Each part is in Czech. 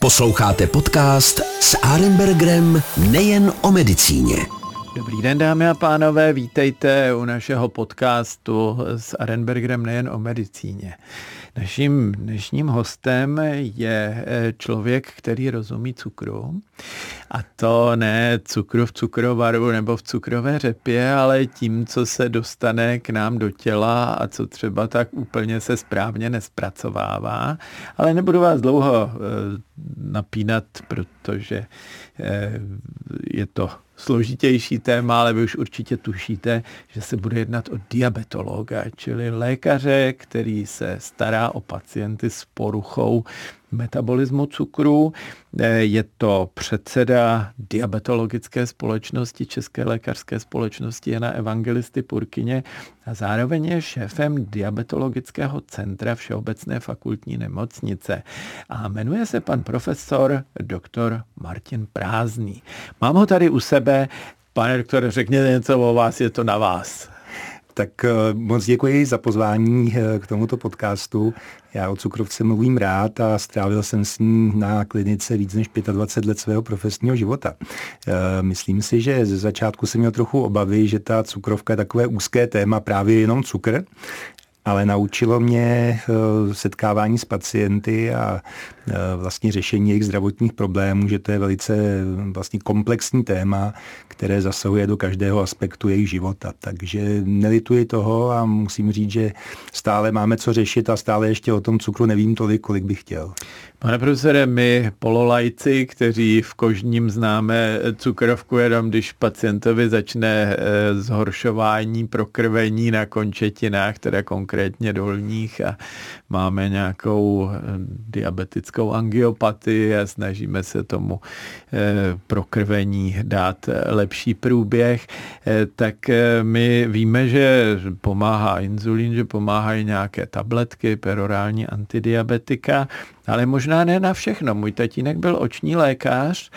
Posloucháte podcast s Arenbergerem nejen o medicíně. Dobrý den, dámy a pánové, vítejte u našeho podcastu s Arenbergerem nejen o medicíně. Naším dnešním hostem je eh, člověk, který rozumí cukru. A to ne cukru v cukrovaru nebo v cukrové řepě, ale tím, co se dostane k nám do těla a co třeba tak úplně se správně nespracovává. Ale nebudu vás dlouho eh, napínat, protože eh, je to složitější téma, ale vy už určitě tušíte, že se bude jednat o diabetologa, čili lékaře, který se stará o pacienty s poruchou metabolismu cukru. Eh, je to předseda diabetologické společnosti České lékařské společnosti Jana Evangelisty Purkyně a zároveň je šéfem diabetologického centra Všeobecné fakultní nemocnice. A jmenuje se pan profesor doktor Martin Prázdný. Mám ho tady u sebe. Pane doktore, řekněte něco o vás, je to na vás. Tak eh, moc děkuji za pozvání eh, k tomuto podcastu. Já o cukrovce mluvím rád a strávil jsem s ní na klinice víc než 25 let svého profesního života. Eh, myslím si, že ze začátku jsem měl trochu obavy, že ta cukrovka je takové úzké téma, právě jenom cukr, ale naučilo mě setkávání s pacienty a vlastně řešení jejich zdravotních problémů, že to je velice vlastně komplexní téma, které zasahuje do každého aspektu jejich života. Takže nelituji toho a musím říct, že stále máme co řešit a stále ještě o tom cukru nevím tolik, kolik bych chtěl. Pane profesore, my pololajci, kteří v kožním známe cukrovku jenom, když pacientovi začne eh, zhoršování prokrvení na končetinách, teda konkrétně dolních a máme nějakou eh, diabetickou angiopatii a snažíme se tomu eh, prokrvení dát lepší průběh, tak my víme, že pomáhá inzulín, že pomáhají nějaké tabletky, perorální antidiabetika, ale možná ne na všechno. Můj tatínek byl oční lékař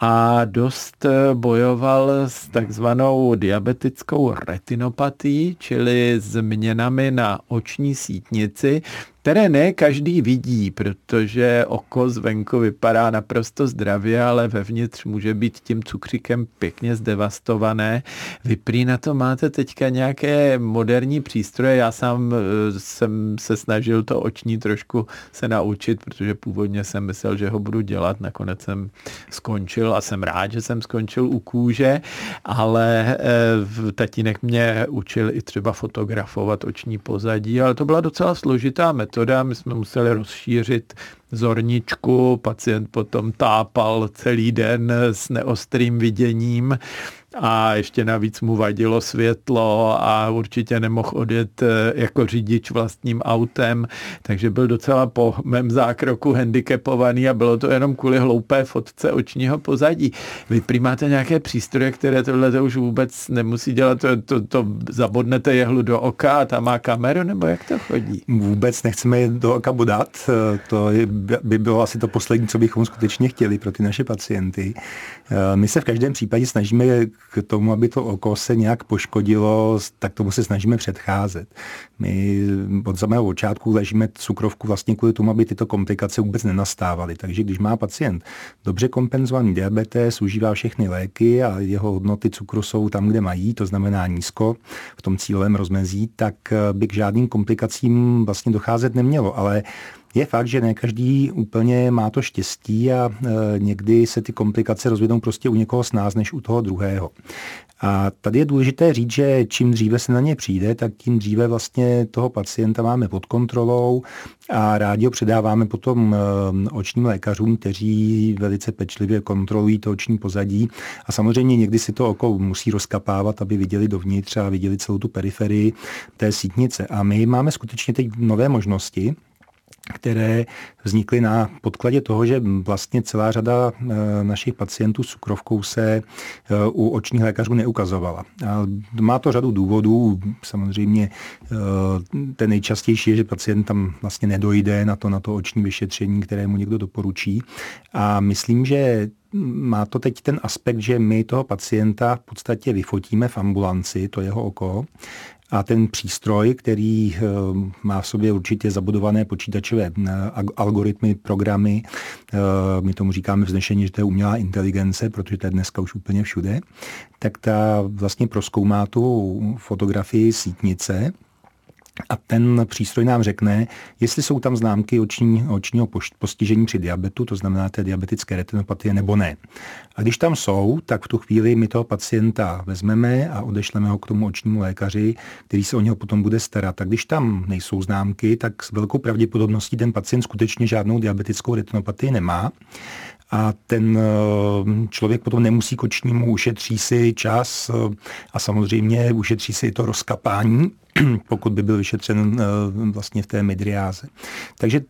a dost bojoval s takzvanou diabetickou retinopatí, čili změnami na oční sítnici, které ne každý vidí, protože oko zvenku vypadá naprosto zdravě, ale vevnitř může být tím cukříkem pěkně zdevastované. Vy prý na to máte teďka nějaké moderní přístroje. Já sám eh, jsem se snažil to oční trošku se naučit, protože původně jsem myslel, že ho budu dělat. Nakonec jsem skončil a jsem rád, že jsem skončil u kůže, ale eh, tatínek mě učil i třeba fotografovat oční pozadí, ale to byla docela složitá metoda, my jsme museli rozšířit zorničku, pacient potom tápal celý den s neostrým viděním a ještě navíc mu vadilo světlo a určitě nemohl odjet eh, jako řidič vlastním autem, takže byl docela po mém zákroku handicapovaný a bylo to jenom kvůli hloupé fotce očního pozadí. Vy máte nějaké přístroje, které tohle to už vůbec nemusí dělat, to, to, to zabodnete jehlu do oka a tam má kameru, nebo jak to chodí? Vůbec nechceme je do oka bodat, eh, to by bylo asi to poslední, co bychom skutečně chtěli pro ty naše pacienty. Eh, my se v každém případě snažíme k tomu, aby to oko se nějak poškodilo, tak tomu se snažíme předcházet. My od samého počátku ležíme cukrovku vlastně kvůli tomu, aby tyto komplikace vůbec nenastávaly. Takže když má pacient dobře kompenzovaný diabetes, užívá všechny léky a jeho hodnoty cukru jsou tam, kde mají, to znamená nízko, v tom cílovém rozmezí, tak by k žádným komplikacím vlastně docházet nemělo. Ale je fakt, že ne každý úplně má to štěstí a e, někdy se ty komplikace rozvinou prostě u někoho s nás než u toho druhého. A tady je důležité říct, že čím dříve se na ně přijde, tak tím dříve vlastně toho pacienta máme pod kontrolou a rádi ho předáváme potom e, očním lékařům, kteří velice pečlivě kontrolují to oční pozadí. A samozřejmě někdy si to oko musí rozkapávat, aby viděli dovnitř a viděli celou tu periferii té sítnice. A my máme skutečně teď nové možnosti, které vznikly na podkladě toho, že vlastně celá řada eh, našich pacientů s cukrovkou se eh, u očních lékařů neukazovala. A má to řadu důvodů. Samozřejmě eh, ten nejčastější je, že pacient tam vlastně nedojde na to, na to oční vyšetření, které mu někdo doporučí. A myslím, že má to teď ten aspekt, že my toho pacienta v podstatě vyfotíme v ambulanci, to jeho oko, a ten přístroj, který eh, má v sobě určitě zabudované počítačové eh, algoritmy, programy, eh, my tomu říkáme vznešení, že to je umělá inteligence, protože to je dneska už úplně všude, tak ta vlastně proskoumá tu fotografii sítnice, a ten přístroj nám řekne, jestli jsou tam známky oční, očního postižení při diabetu, to znamená té diabetické retinopatie, nebo ne. A když tam jsou, tak v tu chvíli my toho pacienta vezmeme a odešleme ho k tomu očnímu lékaři, který se o něho potom bude starat. A když tam nejsou známky, tak s velkou pravděpodobností ten pacient skutečně žádnou diabetickou retinopatii nemá a ten eh, člověk potom nemusí kočnímu, ušetří si čas eh, a samozřejmě ušetří si to rozkapání, pokud by byl vyšetřen eh, vlastně v té midriáze. Takže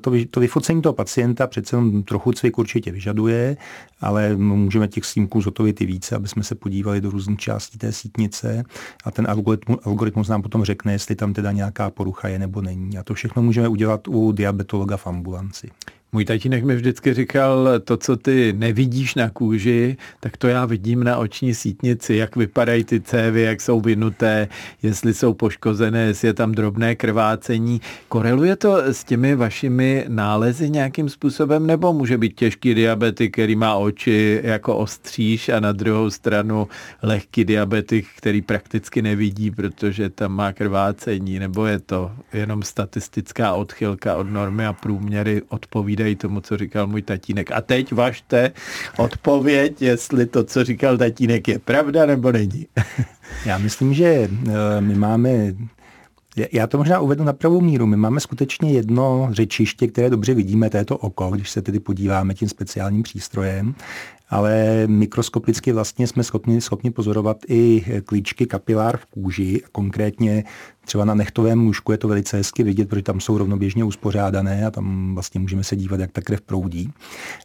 to, to vyfocení toho pacienta přece trochu cvik určitě vyžaduje, ale můžeme těch snímků zotovit i více, aby jsme se podívali do různých částí té sítnice a ten algoritmus, algoritmus nám potom řekne, jestli tam teda nějaká porucha je nebo není. A to všechno můžeme udělat u diabetologa v ambulanci. Můj tatínek mi vždycky říkal, to, co ty nevidíš na kůži, tak to já vidím na oční sítnici, jak vypadají ty cévy, jak jsou vynuté, jestli jsou poškozené, jestli je tam drobné krvácení. Koreluje to s těmi vašimi nálezy nějakým způsobem, nebo může být těžký diabetik, který má oči jako ostříž a na druhou stranu lehký diabetik, který prakticky nevidí, protože tam má krvácení, nebo je to jenom statistická odchylka od normy a průměry odpovídají odpovídají tomu, co říkal můj tatínek. A teď vašte odpověď, jestli to, co říkal tatínek, je pravda nebo není. Já myslím, že eh, my máme já to možná uvedu na pravou míru. My máme skutečně jedno řečiště, které dobře vidíme, to je to oko, když se tedy podíváme tím speciálním přístrojem ale mikroskopicky vlastně jsme schopni, schopni pozorovat i klíčky kapilár v kůži, konkrétně třeba na nechtovém lůžku je to velice hezky vidět, protože tam jsou rovnoběžně uspořádané a tam vlastně můžeme se dívat, jak ta krev proudí.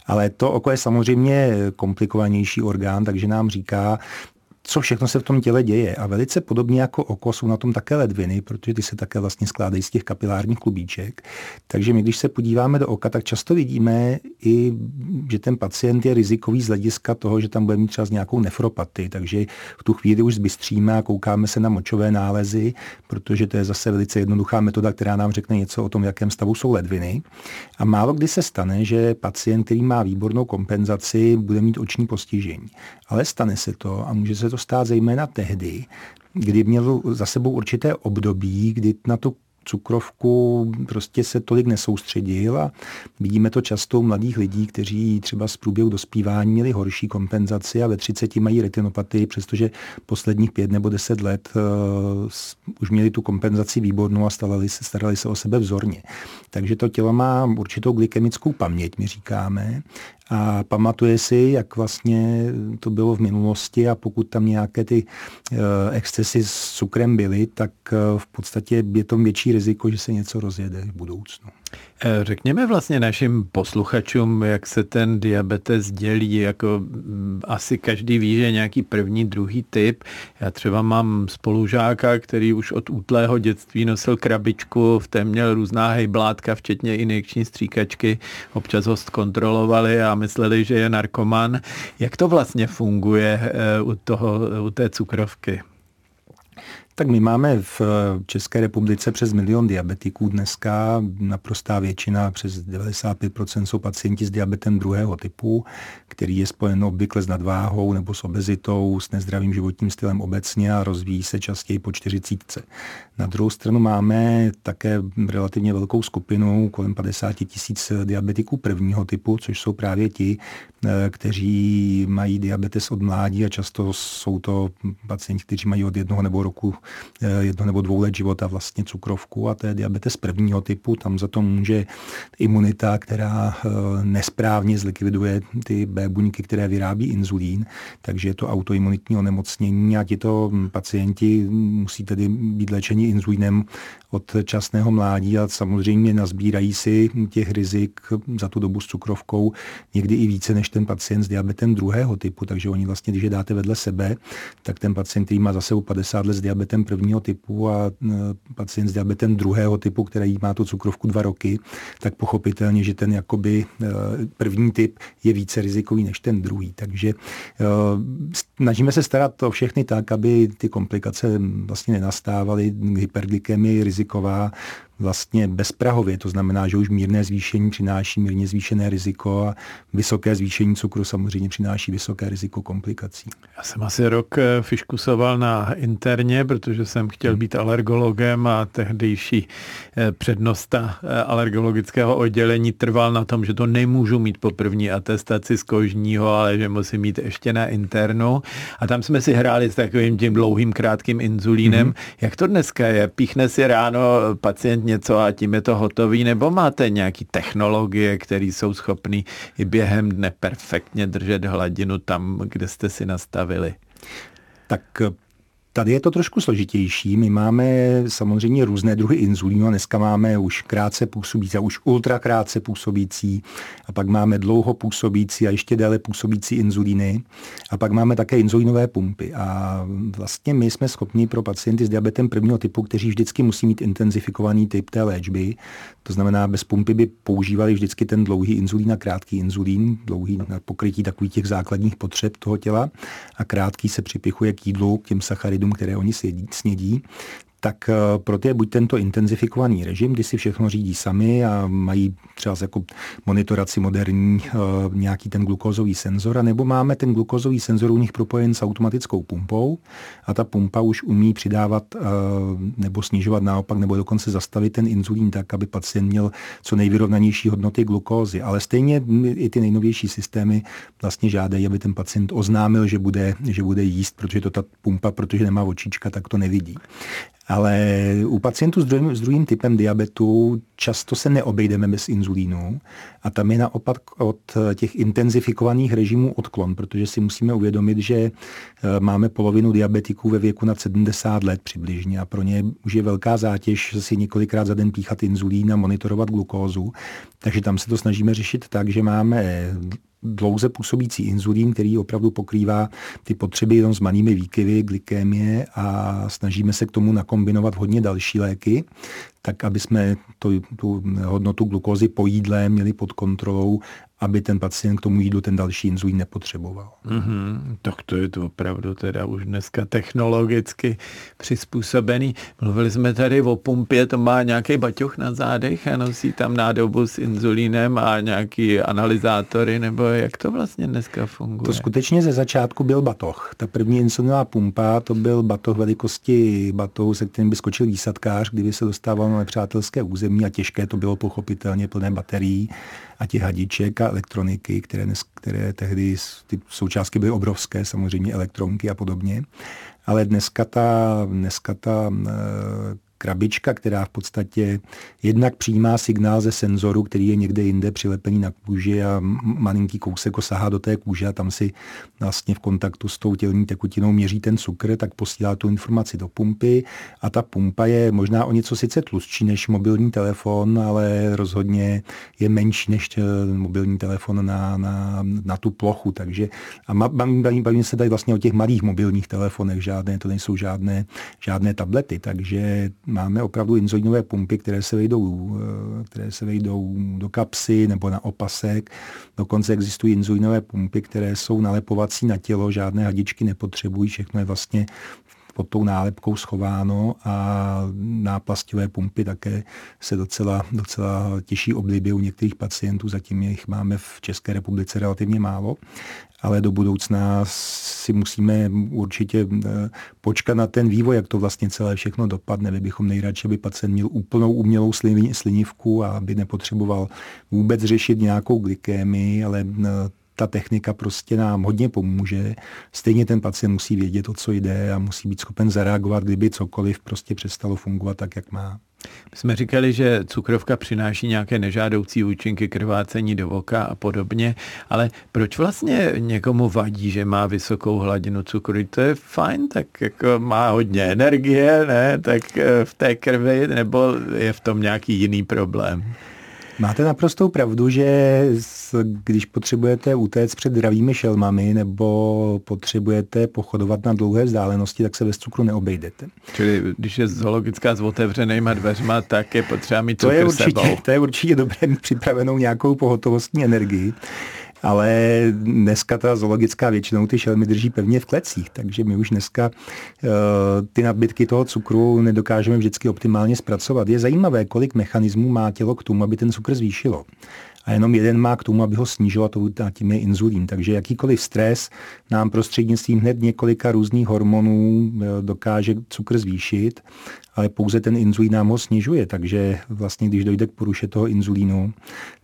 Ale to oko je samozřejmě komplikovanější orgán, takže nám říká, co všechno se v tom těle děje. A velice podobně jako oko jsou na tom také ledviny, protože ty se také vlastně skládají z těch kapilárních klubíček. Takže my, když se podíváme do oka, tak často vidíme i, že ten pacient je rizikový z hlediska toho, že tam bude mít třeba nějakou nefropaty. Takže v tu chvíli už zbystříme a koukáme se na močové nálezy, protože to je zase velice jednoduchá metoda, která nám řekne něco o tom, v jakém stavu jsou ledviny. A málo kdy se stane, že pacient, který má výbornou kompenzaci, bude mít oční postižení. Ale stane se to a může se to stát zejména tehdy, kdy měl za sebou určité období, kdy na tu cukrovku prostě se tolik nesoustředil a vidíme to často u mladých lidí, kteří třeba z průběhu dospívání měli horší kompenzaci a ve 30 mají retinopatii, přestože posledních pět nebo deset let uh, už měli tu kompenzaci výbornou a starali se, starali se o sebe vzorně. Takže to tělo má určitou glykemickou paměť, my říkáme, a pamatuje si, jak vlastně to bylo v minulosti a pokud tam nějaké ty uh, excesy s cukrem byly, tak uh, v podstatě je to větší riziko, že se něco rozjede v budoucnu. Eh, řekněme vlastně našim posluchačům, jak se ten diabetes dělí, jako mm, asi každý ví, že nějaký první, druhý typ. Já třeba mám spolužáka, který už od útlého dětství nosil krabičku, v té měl různá hejblátka, včetně injekční stříkačky. Občas ho kontrolovali a mysleli, že je narkoman. Jak to vlastně funguje eh, u, toho, u té cukrovky? Tak my máme v České republice přes milion diabetiků dneska. Naprostá většina, přes 95% jsou pacienti s diabetem druhého typu, který je spojen obvykle s nadváhou nebo s obezitou, s nezdravým životním stylem obecně a rozvíjí se častěji po čtyřicítce. Na druhou stranu máme také relativně velkou skupinu, kolem 50 tisíc diabetiků prvního typu, což jsou právě ti, eh, kteří mají diabetes od mládí a často jsou to pacienti, kteří mají od jednoho nebo roku Eh, jedno nebo dvou let života vlastně cukrovku a to je diabetes prvního typu. Tam za to může imunita, která eh, nesprávně zlikviduje ty B buňky, které vyrábí inzulín, takže je to autoimunitní onemocnění a tito pacienti musí tedy být léčeni inzulínem od časného mládí a samozřejmě nazbírají si těch rizik za tu dobu s cukrovkou někdy i více než ten pacient s diabetem druhého typu, takže oni vlastně, když je dáte vedle sebe, tak ten pacient, který má za sebou 50 let s diabetem diabetem prvního typu a pacient s diabetem druhého typu, který má tu cukrovku dva roky, tak pochopitelně, že ten jakoby první typ je více rizikový než ten druhý. Takže snažíme se starat o všechny tak, aby ty komplikace vlastně nenastávaly. Hyperglykemie riziková vlastně bezprahově, to znamená, že už mírné zvýšení přináší mírně zvýšené riziko a vysoké zvýšení cukru samozřejmě přináší vysoké riziko komplikací. Já jsem asi rok eh, fiškusoval na interně, protože jsem chtěl hmm. být alergologem a tehdejší eh, přednosta eh, alergologického oddělení trval na tom, že to nemůžu mít po první atestaci z kožního, ale že musím mít ještě na internu. A tam jsme si hráli s takovým tím dlouhým, krátkým inzulínem. Hmm. Jak to dneska je? Píchne si ráno pacient něco a tím je to hotový, nebo máte nějaké technologie, které jsou schopné i během dne perfektně držet hladinu tam, kde jste si nastavili? Tak Tady je to trošku složitější. My máme samozřejmě různé druhy inzulínu a dneska máme už krátce působící a už ultrakrátce působící a pak máme dlouho působící a ještě déle působící inzulíny a pak máme také inzulínové pumpy. A vlastně my jsme schopni pro pacienty s diabetem prvního typu, kteří vždycky musí mít intenzifikovaný typ té léčby, to znamená bez pumpy by používali vždycky ten dlouhý inzulín a krátký inzulín, dlouhý na pokrytí takových těch základních potřeb toho těla a krátký se připichuje k jídlu, k těm sacharidům sacharidům, které oni snědí tak eh, pro ty je buď tento intenzifikovaný režim, kdy si všechno řídí sami a mají třeba jako monitoraci moderní eh, nějaký ten glukózový senzor, nebo máme ten glukózový senzor u nich propojen s automatickou pumpou a ta pumpa už umí přidávat eh, nebo snižovat naopak, nebo dokonce zastavit ten inzulín tak, aby pacient měl co nejvyrovnanější hodnoty glukózy. Ale stejně i ty nejnovější systémy vlastně žádají, aby ten pacient oznámil, že bude, že bude jíst, protože to ta pumpa, protože nemá očička, tak to nevidí. Ale u pacientů s druhým, s druhým typem diabetu často se neobejdeme bez inzulínu a tam je naopak od těch intenzifikovaných režimů odklon, protože si musíme uvědomit, že eh, máme polovinu diabetiků ve věku nad 70 let přibližně a pro ně už je velká zátěž si několikrát za den píchat inzulín a monitorovat glukózu. Takže tam se to snažíme řešit tak, že máme dlouze působící inzulín, který opravdu pokrývá ty potřeby jenom s malými výkyvy, glykémie a snažíme se k tomu nakombinovat hodně další léky, tak aby jsme to, tu hodnotu glukózy po jídle měli pod kontrolou aby ten pacient k tomu jídlu ten další inzulín nepotřeboval. Mm-hmm, tak to je to opravdu teda už dneska technologicky přizpůsobený. Mluvili jsme tady o pumpě, to má nějaký baťoch na zádech a nosí tam nádobu s inzulínem a nějaký analyzátory, nebo jak to vlastně dneska funguje? To skutečně ze začátku byl batoh. Ta první insulinová pumpa, to byl batoh velikosti batohu, se kterým by skočil výsadkář, kdyby se dostával na nepřátelské území a těžké to bylo pochopitelně plné baterií a těch hadiček a elektroniky, které, dnes, které tehdy ty součástky byly obrovské, samozřejmě elektronky a podobně. Ale dneska ta, dneska ta krabička, která v podstatě jednak přijímá signál ze senzoru, který je někde jinde přilepený na kůži a malinký kousek sahá do té kůže a tam si vlastně v kontaktu s tou tělní tekutinou měří ten cukr, tak posílá tu informaci do pumpy a ta pumpa je možná o něco sice tlustší než mobilní telefon, ale rozhodně je menší než eh, mobilní telefon na, na, na tu plochu. Takže a bavíme baví se tady vlastně o těch malých mobilních telefonech, žádné, to nejsou žádné, žádné tablety, takže máme opravdu inzulínové pumpy, které se vejdou, eh, které se vejdou do kapsy nebo na opasek. Dokonce existují inzulínové pumpy, které jsou nalepovací na tělo, žádné hadičky nepotřebují, všechno je vlastně pod tou nálepkou schováno a náplastivé pumpy také se docela, docela těší oblibě u některých pacientů, zatím jich máme v České republice relativně málo, ale do budoucna si musíme určitě eh, počkat na ten vývoj, jak to vlastně celé všechno dopadne. My bychom nejradši, aby pacient měl úplnou umělou slinivku a aby nepotřeboval vůbec řešit nějakou glykémii, ale eh, ta technika prostě nám hodně pomůže. Stejně ten pacient musí vědět, o co jde a musí být schopen zareagovat, kdyby cokoliv prostě přestalo fungovat tak, jak má. My jsme říkali, že cukrovka přináší nějaké nežádoucí účinky krvácení do oka a podobně, ale proč vlastně někomu vadí, že má vysokou hladinu cukru? To je fajn, tak jako má hodně energie, ne? Tak eh, v té krvi, nebo je v tom nějaký jiný problém? Máte naprostou pravdu, že když potřebujete utéct před dravými šelmami nebo potřebujete pochodovat na dlouhé vzdálenosti, tak se bez cukru neobejdete. Čili když je zoologická s otevřenýma dveřma, tak je potřeba mít to je určitě, sebou. To je určitě dobré mít připravenou nějakou pohotovostní energii ale dneska ta zoologická většinou ty šelmy drží pevně v klecích, takže my už dneska uh, ty nadbytky toho cukru nedokážeme vždycky optimálně zpracovat. Je zajímavé, kolik mechanismů má tělo k tomu, aby ten cukr zvýšilo a jenom jeden má k tomu, aby ho snížil a tím je inzulín. Takže jakýkoliv stres nám prostřednictvím hned několika různých hormonů eh, dokáže cukr zvýšit, ale pouze ten inzulín nám ho snižuje. Takže vlastně, když dojde k poruše toho inzulínu,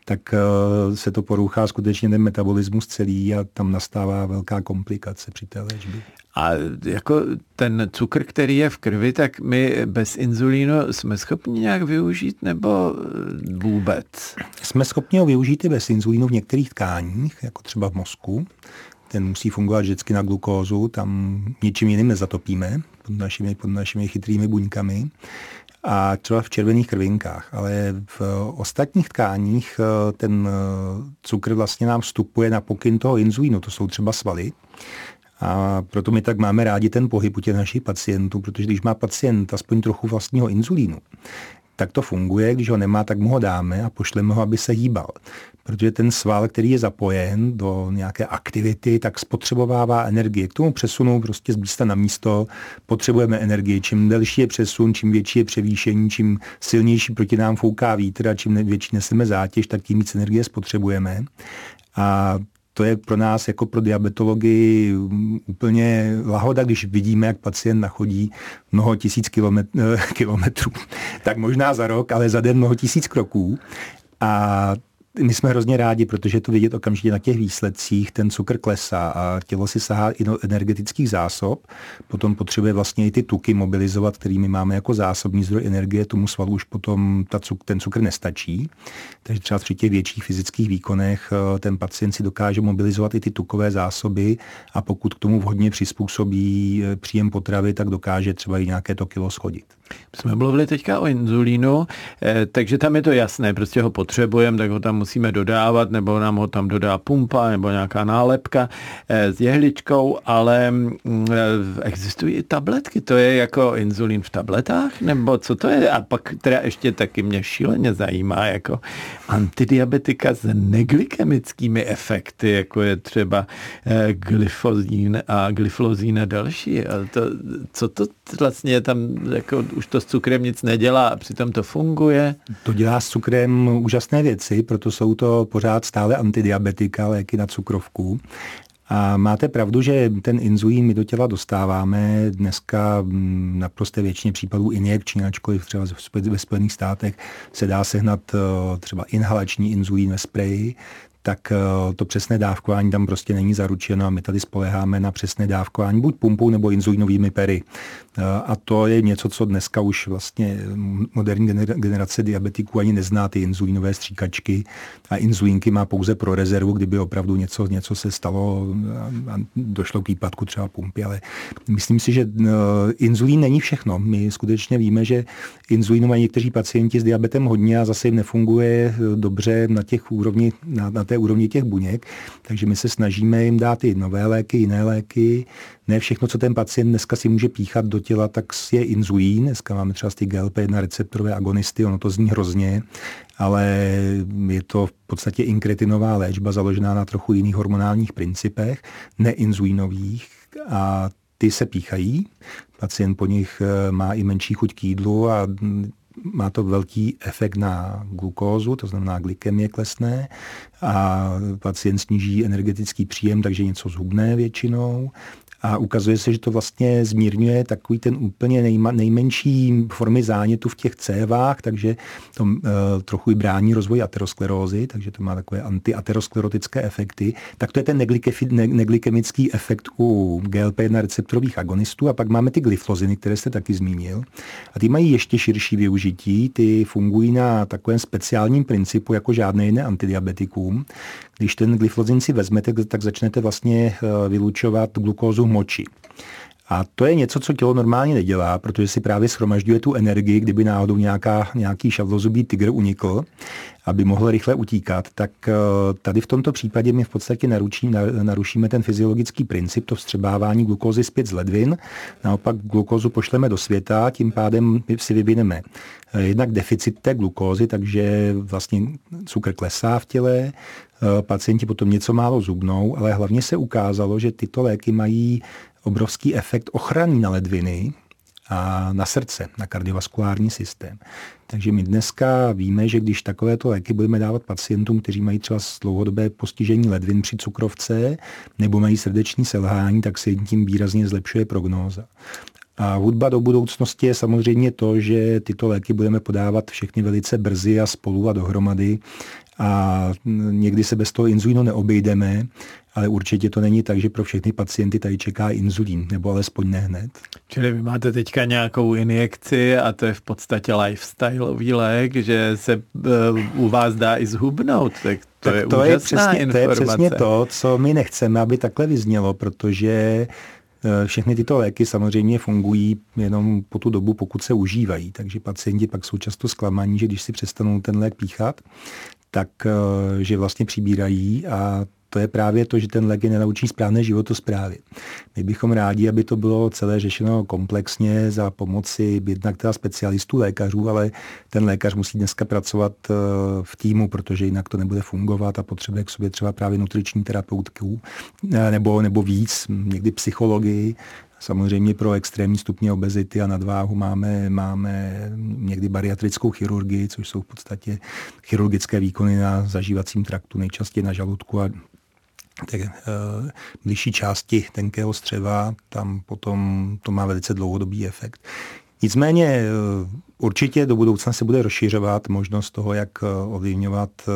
tak eh, se to poruchá skutečně ten metabolismus celý a tam nastává velká komplikace při té léčbě. A jako ten cukr, který je v krvi, tak my bez inzulínu jsme schopni nějak využít nebo vůbec? Jsme schopni ho využít i bez inzulínu v některých tkáních, jako třeba v mozku. Ten musí fungovat vždycky na glukózu, tam ničím jiným nezatopíme pod našimi, pod našimi chytrými buňkami a třeba v červených krvinkách, ale v ostatních tkáních eh, ten eh, cukr vlastně nám vstupuje na pokyn toho inzulínu, to jsou třeba svaly. A proto my tak máme rádi ten pohyb u těch našich pacientů, protože když má pacient aspoň trochu vlastního inzulínu, tak to funguje, když ho nemá, tak mu ho dáme a pošleme ho, aby se hýbal. Protože ten sval, který je zapojen do nějaké aktivity, tak spotřebovává energii. K tomu přesunu prostě z místa na místo potřebujeme energii. Čím delší je přesun, čím větší je převýšení, čím silnější proti nám fouká vítr a čím větší neseme zátěž, tak tím víc energie spotřebujeme. A to je pro nás jako pro diabetology úplně lahoda, když vidíme, jak pacient nachodí mnoho tisíc kilometrů. Tak možná za rok, ale za den mnoho tisíc kroků. A my jsme hrozně rádi, protože to vidět okamžitě na těch výsledcích, ten cukr klesá a tělo si sahá i do energetických zásob, potom potřebuje vlastně i ty tuky mobilizovat, kterými máme jako zásobní zdroj energie, tomu svalu už potom ta cuk, ten cukr nestačí. Takže třeba při těch větších fyzických výkonech eh, ten pacient si dokáže mobilizovat i ty tukové zásoby a pokud k tomu vhodně přizpůsobí eh, příjem potravy, tak dokáže třeba i nějaké to kilo schodit. Jsme mluvili teďka o inzulínu, eh, takže tam je to jasné, prostě ho potřebujeme, tak ho tam musíme dodávat, nebo nám ho tam dodá pumpa, nebo nějaká nálepka eh, s jehličkou, ale mm, eh, existují i tabletky, to je jako inzulín v tabletách, nebo co to je? A pak teda ještě taky mě šíleně zajímá, jako antidiabetika s neglykemickými efekty, jako je třeba glyfozín a glyflozín a další. A to, co to vlastně tam jako už to s cukrem nic nedělá a přitom to funguje. To dělá s cukrem úžasné věci, proto jsou to pořád stále antidiabetika, léky na cukrovku. A máte pravdu, že ten inzulín my do těla dostáváme dneska na prosté většině případů injekční, ačkoliv třeba ve Spojených státech se dá sehnat eh, třeba inhalační inzulín ve spreji, tak eh, to přesné dávkování tam prostě není zaručeno a my tady spoleháme na přesné dávkování buď pumpou nebo inzulinovými pery. Eh, a to je něco, co dneska už vlastně moderní generace diabetiků ani nezná, ty inzulinové stříkačky a inzulínky má pouze pro rezervu, kdyby opravdu něco, něco se stalo a došlo k výpadku třeba pumpy, ale myslím si, že eh, inzulín není všechno. My skutečně víme, že inzulínu mají někteří pacienti s diabetem hodně a zase jim nefunguje dobře na těch úrovni, na, na té úrovni těch buněk, takže my se snažíme jim dát i nové léky, jiné léky. Ne všechno, co ten pacient dneska si může píchat do těla, tak je inzulín. Dneska máme třeba ty GLP-1 receptorové agonisty, ono to zní hrozně, ale je to v podstatě inkretinová léčba založená na trochu jiných hormonálních principech, neinzulínových a ty se píchají. Pacient po nich eh, má i menší chuť k jídlu a má to velký efekt na glukózu, to znamená glykemie klesne a pacient sníží energetický příjem, takže něco zhubné většinou a ukazuje se, že to vlastně zmírňuje takový ten úplně nejma, nejmenší formy zánětu v těch cévách, takže to uh, trochu i brání rozvoji aterosklerózy, takže to má takové antiaterosklerotické efekty. Tak to je ten neglykemický efekt u GLP-1 receptorových agonistů a pak máme ty glyfloziny, které jste taky zmínil. A ty mají ještě širší využití, ty fungují na takovém speciálním principu jako žádné jiné antidiabetikum, když ten glyfozin si vezmete, tak začnete vlastně eh, vylučovat glukózu moči. A to je něco, co tělo normálně nedělá, protože si právě schromažďuje tu energii, kdyby náhodou nějaká, nějaký šavlozubý tygr unikl, aby mohl rychle utíkat. Tak eh, tady v tomto případě my v podstatě naručí, narušíme ten fyziologický princip, to vstřebávání glukózy zpět z ledvin. Naopak glukózu pošleme do světa, tím pádem si vyvineme eh, jednak deficit té glukózy, takže vlastně cukr klesá v těle, pacienti potom něco málo zubnou, ale hlavně se ukázalo, že tyto léky mají obrovský efekt ochrany na ledviny a na srdce, na kardiovaskulární systém. Takže my dneska víme, že když takovéto léky budeme dávat pacientům, kteří mají třeba dlouhodobé postižení ledvin při cukrovce nebo mají srdeční selhání, tak se jim tím výrazně zlepšuje prognóza. A hudba do budoucnosti je samozřejmě to, že tyto léky budeme podávat všechny velice brzy a spolu a dohromady a někdy se bez toho inzulínu neobejdeme, ale určitě to není tak, že pro všechny pacienty tady čeká inzulín, nebo alespoň ne hned. Čili vy máte teďka nějakou injekci a to je v podstatě lifestyleový lék, že se uh, u vás dá i zhubnout, tak to tak je to je přesně, informace. To je přesně to, co my nechceme, aby takhle vyznělo, protože eh, všechny tyto léky samozřejmě fungují jenom po tu dobu, pokud se užívají. Takže pacienti pak jsou často zklamaní, že když si přestanou ten lék píchat, tak eh, že vlastně přibírají a to je právě to, že ten lék je nenaučí správné životosprávy. My bychom rádi, aby to bylo celé řešeno komplexně za pomoci jednak teda specialistů, lékařů, ale ten lékař musí dneska pracovat eh, v týmu, protože jinak to nebude fungovat a potřebuje k sobě třeba právě nutriční terapeutku eh, nebo, nebo víc, někdy psychologii, Samozřejmě pro extrémní stupně obezity a nadváhu máme, máme někdy bariatrickou chirurgii, což jsou v podstatě chirurgické výkony na zažívacím traktu, nejčastěji na žaludku a té uh, bližší části tenkého střeva, tam potom to má velice dlouhodobý efekt. Nicméně eh, určitě do budoucna se bude rozšiřovat možnost toho, jak eh, ovlivňovat eh,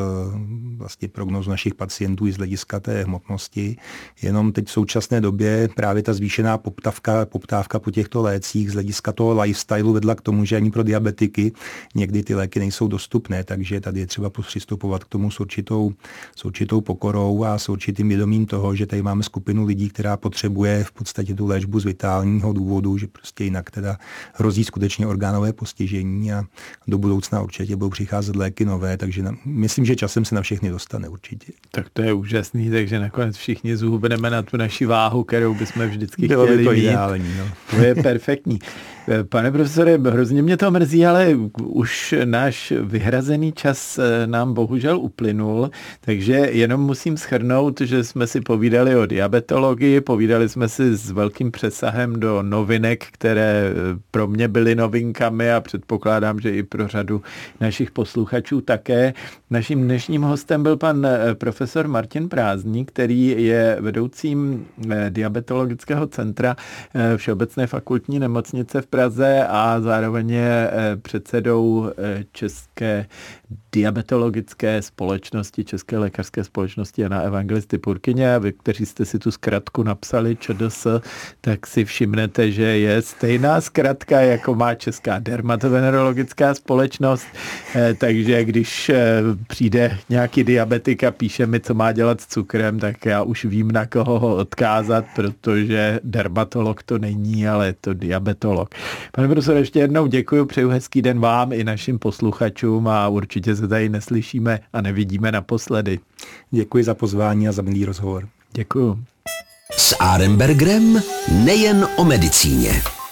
vlastně prognozu našich pacientů i z hlediska té hmotnosti. Jenom teď v současné době právě ta zvýšená poptávka, poptávka po těchto lécích z hlediska toho lifestylu vedla k tomu, že ani pro diabetiky někdy ty léky nejsou dostupné, takže tady je třeba přistupovat k tomu s určitou, s určitou pokorou a s určitým vědomím toho, že tady máme skupinu lidí, která potřebuje v podstatě tu léčbu z vitálního důvodu, že prostě jinak teda hrozí skutečně orgánové postižení a do budoucna určitě budou přicházet léky nové, takže na, myslím, že časem se na všechny dostane určitě. Tak to je úžasný, takže nakonec všichni zhubneme na tu naši váhu, kterou bychom vždycky Bylo chtěli by to mít. Ideální, no. To je perfektní. Pane profesore, hrozně mě to mrzí, ale už náš vyhrazený čas eh, nám bohužel uplynul, takže jenom musím schrnout, že jsme si povídali o diabetologii, povídali jsme si s velkým přesahem do novinek, které eh, pro mě byly novinkami a předpokládám, že i pro řadu našich posluchačů také. Naším dnešním hostem byl pan eh, profesor Martin Prázdník, který je vedoucím diabetologického centra Všeobecné fakultní nemocnice v Praze a zároveň je eh, předsedou eh, České diabetologické společnosti, České lékařské společnosti Jana Evangelisty Purkyně. Vy, kteří jste si tu zkratku napsali ČDS, tak si všimnete, že je stejná zkratka, jako má Česká dermatovenerologická společnost. Eh, takže když přijde nějaký diabetik a píše mi, co má dělat s cukrem, tak já už vím, na koho ho odkázat, protože dermatolog to není, ale je to diabetolog. Pane profesor, ještě jednou děkuji, přeju hezký den vám i našim posluchačům a určitě se tady neslyšíme a nevidíme naposledy. Děkuji za pozvání a za milý rozhovor. Děkuji. S Arembergrem nejen o medicíně.